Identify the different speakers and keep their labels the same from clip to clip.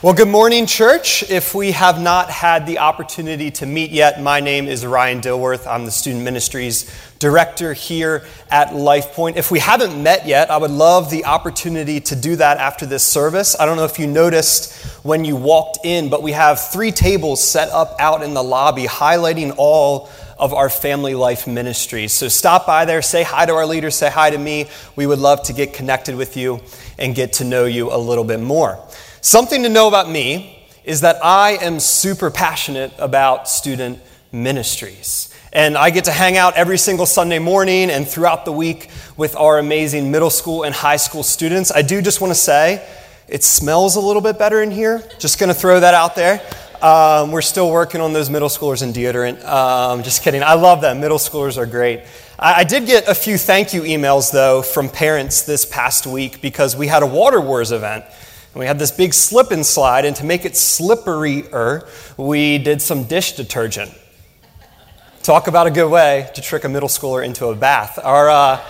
Speaker 1: Well, good morning, church. If we have not had the opportunity to meet yet, my name is Ryan Dilworth. I'm the Student Ministries Director here at LifePoint. If we haven't met yet, I would love the opportunity to do that after this service. I don't know if you noticed when you walked in, but we have three tables set up out in the lobby highlighting all of our family life ministries. So stop by there, say hi to our leaders, say hi to me. We would love to get connected with you and get to know you a little bit more. Something to know about me is that I am super passionate about student ministries. And I get to hang out every single Sunday morning and throughout the week with our amazing middle school and high school students. I do just want to say it smells a little bit better in here. Just going to throw that out there. Um, we're still working on those middle schoolers and deodorant. Um, just kidding. I love them. Middle schoolers are great. I, I did get a few thank you emails, though, from parents this past week because we had a Water Wars event. We had this big slip and slide, and to make it slipperier, we did some dish detergent. Talk about a good way to trick a middle schooler into a bath. Our, uh,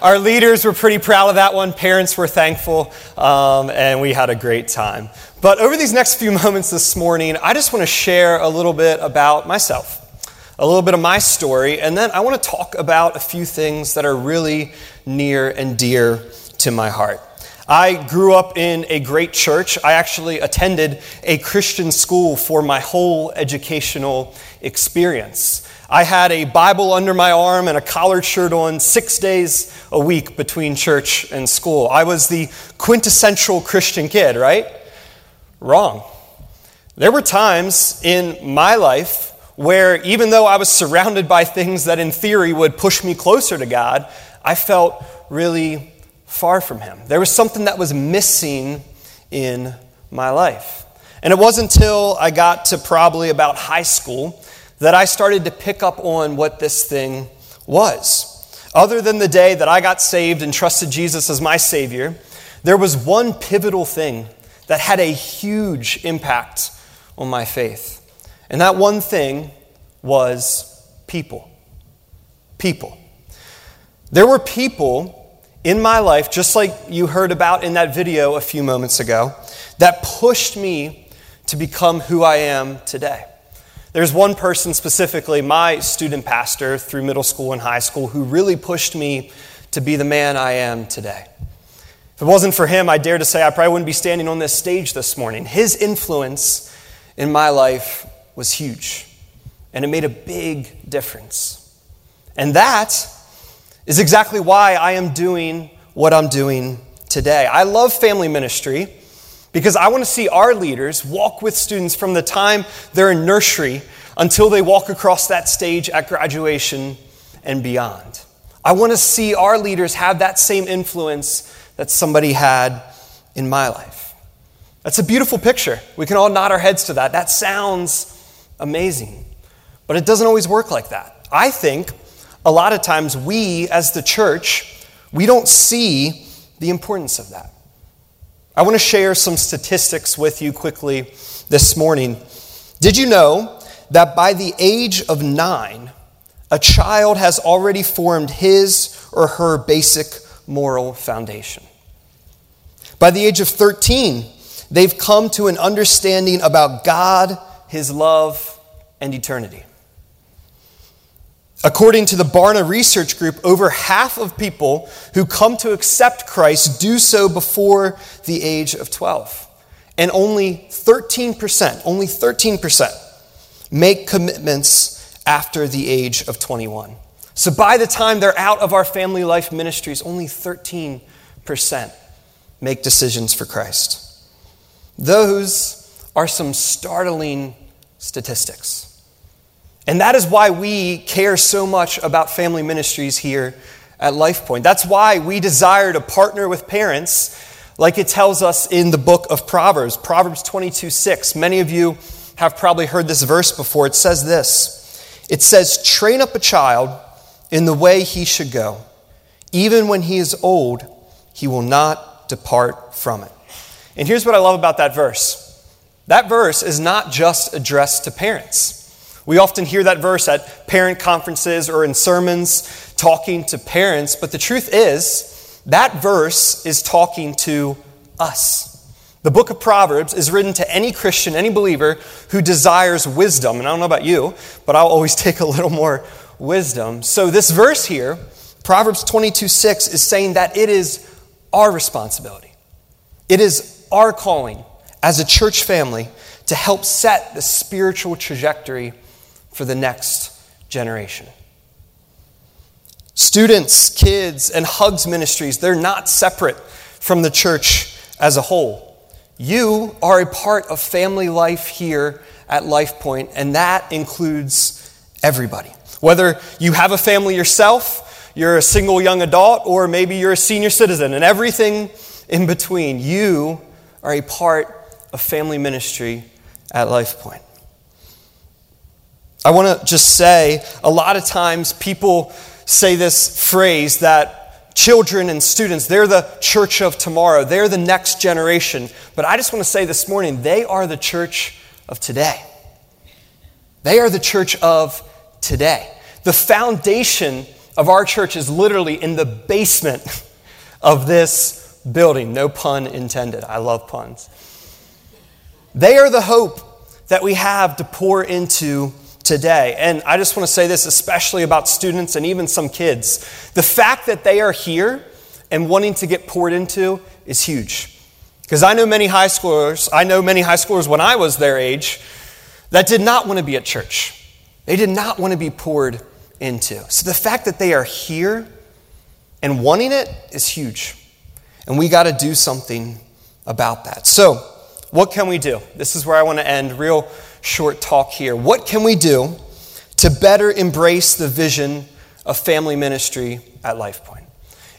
Speaker 1: our leaders were pretty proud of that one. Parents were thankful, um, and we had a great time. But over these next few moments this morning, I just want to share a little bit about myself, a little bit of my story, and then I want to talk about a few things that are really near and dear to my heart. I grew up in a great church. I actually attended a Christian school for my whole educational experience. I had a Bible under my arm and a collared shirt on six days a week between church and school. I was the quintessential Christian kid, right? Wrong. There were times in my life where, even though I was surrounded by things that in theory would push me closer to God, I felt really far from Him. There was something that was missing in my life. And it wasn't until I got to probably about high school that I started to pick up on what this thing was. Other than the day that I got saved and trusted Jesus as my Savior, there was one pivotal thing that had a huge impact on my faith. And that one thing was people. People. There were people in my life, just like you heard about in that video a few moments ago, that pushed me to become who I am today. There's one person specifically, my student pastor through middle school and high school, who really pushed me to be the man I am today. If it wasn't for him, I dare to say I probably wouldn't be standing on this stage this morning. His influence in my life was huge, and it made a big difference. And that is exactly why I am doing what I'm doing today. I love family ministry because I want to see our leaders walk with students from the time they're in nursery until they walk across that stage at graduation and beyond. I want to see our leaders have that same influence that somebody had in my life. That's a beautiful picture. We can all nod our heads to that. That sounds amazing. But it doesn't always work like that. I think a lot of times we, as the church, we don't see the importance of that. I want to share some statistics with you quickly this morning. Did you know that by the age of nine, a child has already formed his or her basic moral foundation? By the age of 13, they've come to an understanding about God, His love, and eternity. According to the Barna Research Group, over half of people who come to accept Christ do so before the age of 12. And only 13%, only 13% make commitments after the age of 21. So by the time they're out of our family life ministries, only 13% make decisions for Christ. Those are some startling statistics. And that is why we care so much about family ministries here at LifePoint. That's why we desire to partner with parents, like it tells us in the book of Proverbs, Proverbs 22 6. Many of you have probably heard this verse before. It says this It says, Train up a child in the way he should go. Even when he is old, he will not depart from it. And here's what I love about that verse that verse is not just addressed to parents. We often hear that verse at parent conferences or in sermons talking to parents, but the truth is, that verse is talking to us. The book of Proverbs is written to any Christian, any believer who desires wisdom. And I don't know about you, but I'll always take a little more wisdom. So, this verse here, Proverbs 22 6, is saying that it is our responsibility. It is our calling as a church family to help set the spiritual trajectory for the next generation. Students, kids, and Hugs ministries, they're not separate from the church as a whole. You are a part of family life here at Life Point, and that includes everybody. Whether you have a family yourself, you're a single young adult, or maybe you're a senior citizen, and everything in between, you are a part of family ministry at Life Point. I want to just say a lot of times people say this phrase that children and students, they're the church of tomorrow, they're the next generation. But I just want to say this morning, they are the church of today. They are the church of today. The foundation of our church is literally in the basement of this building. No pun intended. I love puns. They are the hope that we have to pour into today. And I just want to say this, especially about students and even some kids. The fact that they are here and wanting to get poured into is huge. Because I know many high schoolers, I know many high schoolers when I was their age, that did not want to be at church. They did not want to be poured into. So the fact that they are here and wanting it is huge. And we got to do something about that. So, what can we do? This is where I want to end. Real short talk here. What can we do to better embrace the vision of family ministry at LifePoint?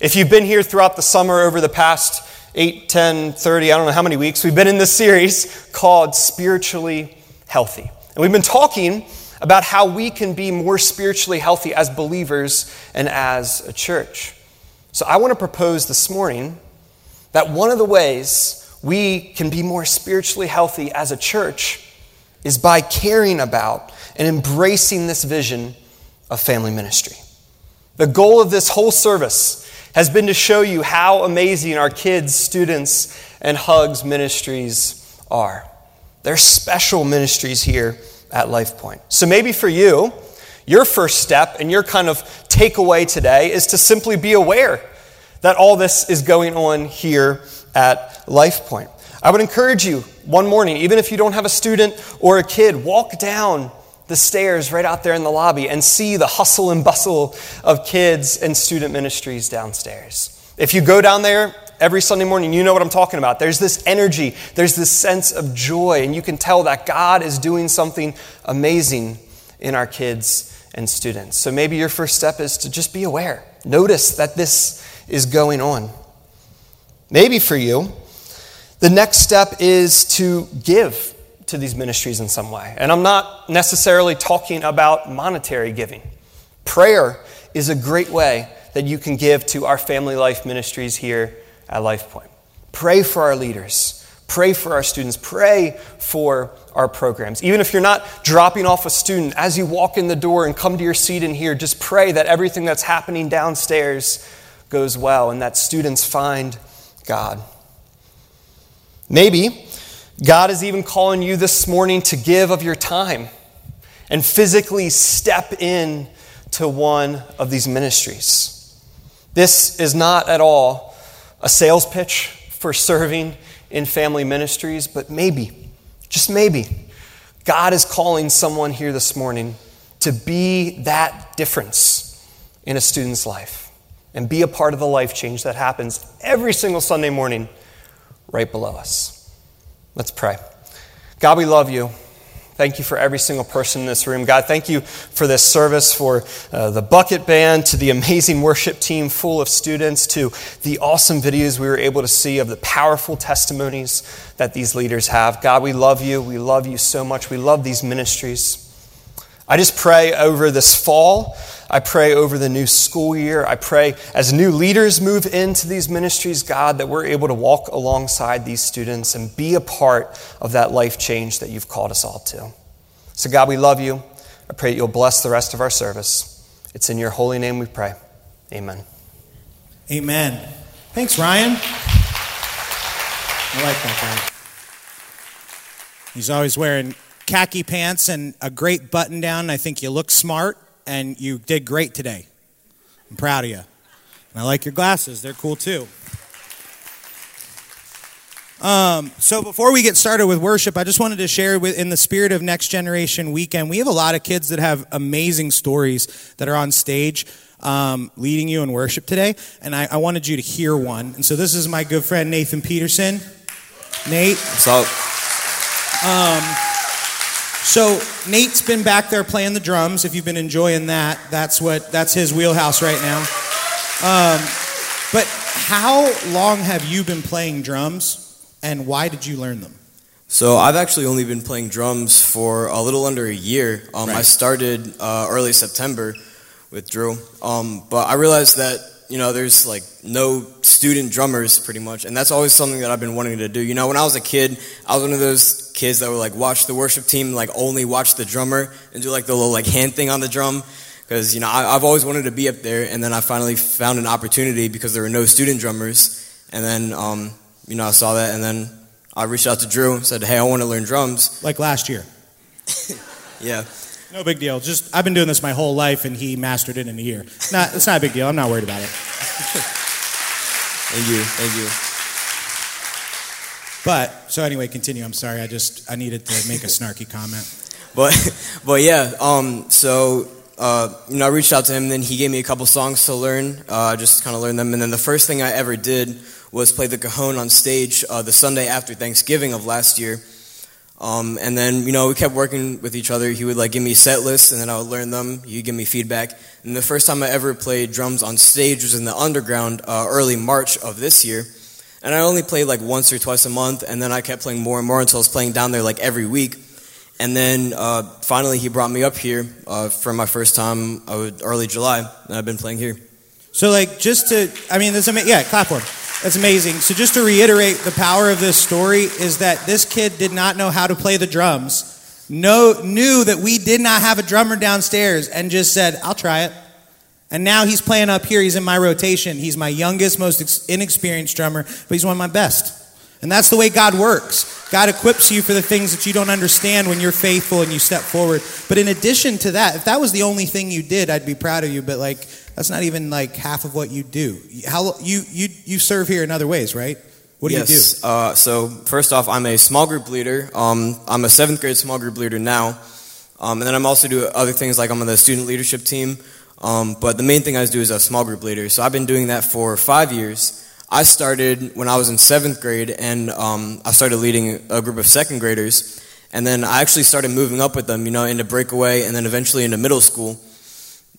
Speaker 1: If you've been here throughout the summer over the past 8, 10, 30, I don't know how many weeks, we've been in this series called Spiritually Healthy. And we've been talking about how we can be more spiritually healthy as believers and as a church. So I want to propose this morning that one of the ways we can be more spiritually healthy as a church is by caring about and embracing this vision of family ministry. The goal of this whole service has been to show you how amazing our kids, students, and hugs ministries are. They're special ministries here at LifePoint. So maybe for you, your first step and your kind of takeaway today is to simply be aware that all this is going on here at LifePoint. I would encourage you one morning, even if you don't have a student or a kid, walk down the stairs right out there in the lobby and see the hustle and bustle of kids and student ministries downstairs. If you go down there every Sunday morning, you know what I'm talking about. There's this energy, there's this sense of joy, and you can tell that God is doing something amazing in our kids and students. So maybe your first step is to just be aware. Notice that this is going on. Maybe for you, the next step is to give to these ministries in some way. And I'm not necessarily talking about monetary giving. Prayer is a great way that you can give to our family life ministries here at LifePoint. Pray for our leaders. Pray for our students. Pray for our programs. Even if you're not dropping off a student, as you walk in the door and come to your seat in here, just pray that everything that's happening downstairs goes well and that students find God. Maybe God is even calling you this morning to give of your time and physically step in to one of these ministries. This is not at all a sales pitch for serving in family ministries, but maybe, just maybe, God is calling someone here this morning to be that difference in a student's life and be a part of the life change that happens every single Sunday morning right below us. Let's pray. God, we love you. Thank you for every single person in this room. God, thank you for this service, for uh, the bucket band, to the amazing worship team full of students, to the awesome videos we were able to see of the powerful testimonies that these leaders have. God, we love you. We love you so much. We love these ministries. I just pray over this fall I pray over the new school year. I pray as new leaders move into these ministries, God, that we're able to walk alongside these students and be a part of that life change that you've called us all to. So, God, we love you. I pray that you'll bless the rest of our service. It's in your holy name we pray. Amen.
Speaker 2: Amen. Thanks, Ryan. I like that guy. He's always wearing khaki pants and a great button down. I think you look smart and you did great today. I'm proud of you. And I like your glasses, they're cool too. Um, so before we get started with worship, I just wanted to share with, in the spirit of Next Generation Weekend, we have a lot of kids that have amazing stories that are on stage um, leading you in worship today, and I, I, wanted you to hear one. And so this is my good friend Nathan Peterson. Nate,
Speaker 3: what's up?
Speaker 2: Um, so Nate's been back there playing the drums. If you've been enjoying that, that's what that's his wheelhouse right now. Um, but how long have you been playing drums? and why did you learn them?
Speaker 3: So I've actually only been playing drums for a little under a year. Um, right. I started uh, early September with Drew, um, but I realized that you know there's like no student drummers pretty much, and that's always something that I've been wanting to do. You know, when I was a kid, I was one of those kids that would like watch the worship team, like only watch the drummer and do like the little like hand thing on the drum. Because you know I, I've always wanted to be up there, and then I finally found an opportunity because there were no student drummers, and then um, you know, I saw that, and then I reached out to Drew and said, "Hey, I want to learn drums."
Speaker 2: Like last year.
Speaker 3: yeah.
Speaker 2: No big deal. Just I've been doing this my whole life, and he mastered it in a year. Not, it's not a big deal. I'm not worried about it.
Speaker 3: thank you. Thank you.
Speaker 2: But so anyway, continue. I'm sorry. I just I needed to make a snarky comment.
Speaker 3: But but yeah. Um. So uh, you know, I reached out to him, and then he gave me a couple songs to learn, uh, just kind of learn them. And then the first thing I ever did was play the cajon on stage uh, the Sunday after Thanksgiving of last year. Um, and then, you know, we kept working with each other. He would like give me set lists and then I would learn them. He'd give me feedback. And the first time I ever played drums on stage was in the underground uh, early March of this year. And I only played like once or twice a month. And then I kept playing more and more until I was playing down there like every week. And then uh, finally he brought me up here uh, for my first time uh, early July. And I've been playing here.
Speaker 2: So like just to, I mean, this, yeah, clap for him. That's amazing. So, just to reiterate, the power of this story is that this kid did not know how to play the drums, no, knew that we did not have a drummer downstairs, and just said, I'll try it. And now he's playing up here. He's in my rotation. He's my youngest, most inexperienced drummer, but he's one of my best. And that's the way God works. God equips you for the things that you don't understand when you're faithful and you step forward. But in addition to that, if that was the only thing you did, I'd be proud of you. But like, that's not even like half of what you do. How you you you serve here in other ways, right? What do
Speaker 3: yes.
Speaker 2: you
Speaker 3: do? Uh, so first off, I'm a small group leader. Um, I'm a seventh grade small group leader now, um, and then I'm also doing other things like I'm on the student leadership team. Um, but the main thing I do is a small group leader. So I've been doing that for five years. I started when I was in seventh grade, and um, I started leading a group of second graders. And then I actually started moving up with them, you know, into breakaway, and then eventually into middle school.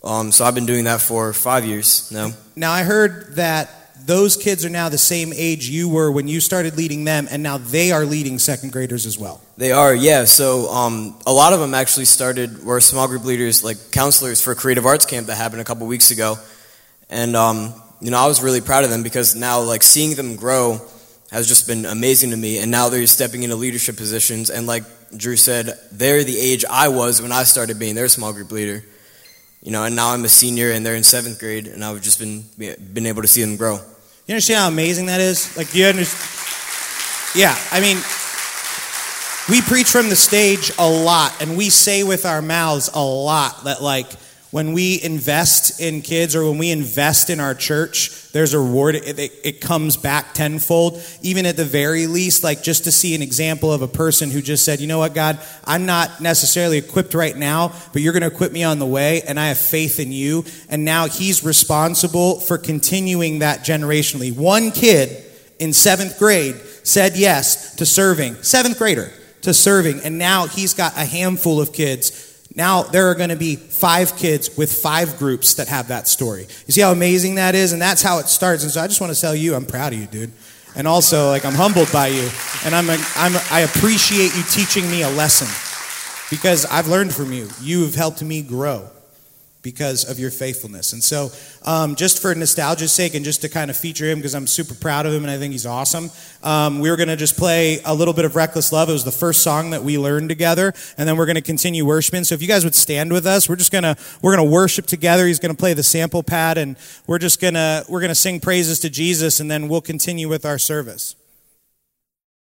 Speaker 3: Um, so I've been doing that for five years now.
Speaker 2: Now I heard that those kids are now the same age you were when you started leading them, and now they are leading second graders as well.
Speaker 3: They are, yeah. So um, a lot of them actually started were small group leaders, like counselors for a creative arts camp that happened a couple weeks ago, and um, you know I was really proud of them because now like seeing them grow has just been amazing to me, and now they're stepping into leadership positions, and like Drew said, they're the age I was when I started being their small group leader you know, and now I'm a senior and they're in seventh grade, and I've just been been able to see them grow.
Speaker 2: You understand how amazing that is? Like, do you understand? Yeah, I mean, we preach from the stage a lot, and we say with our mouths a lot that like when we invest in kids or when we invest in our church, there's a reward. It, it, it, comes back tenfold. Even at the very least, like just to see an example of a person who just said, you know what, God, I'm not necessarily equipped right now, but you're going to equip me on the way, and I have faith in you. And now he's responsible for continuing that generationally. One kid in seventh grade said yes to serving, seventh grader to serving, and now he's got a handful of kids now there are going to be five kids with five groups that have that story. You see how amazing that is? And that's how it starts. And so I just want to tell you, I'm proud of you, dude. And also, like, I'm humbled by you. And I'm, a, I'm a, I appreciate you teaching me a lesson because I've learned from you. You have helped me grow because of your faithfulness. And so, um, just for nostalgia's sake and just to kind of feature him because I'm super proud of him and I think he's awesome, um, we are going to just play a little bit of Reckless Love. It was the first song that we learned together, and then we're going to continue worshiping. So if you guys would stand with us, we're just going to we're going to worship together. He's going to play the sample pad, and we're just going to we're going to sing praises to Jesus, and then we'll continue with our service.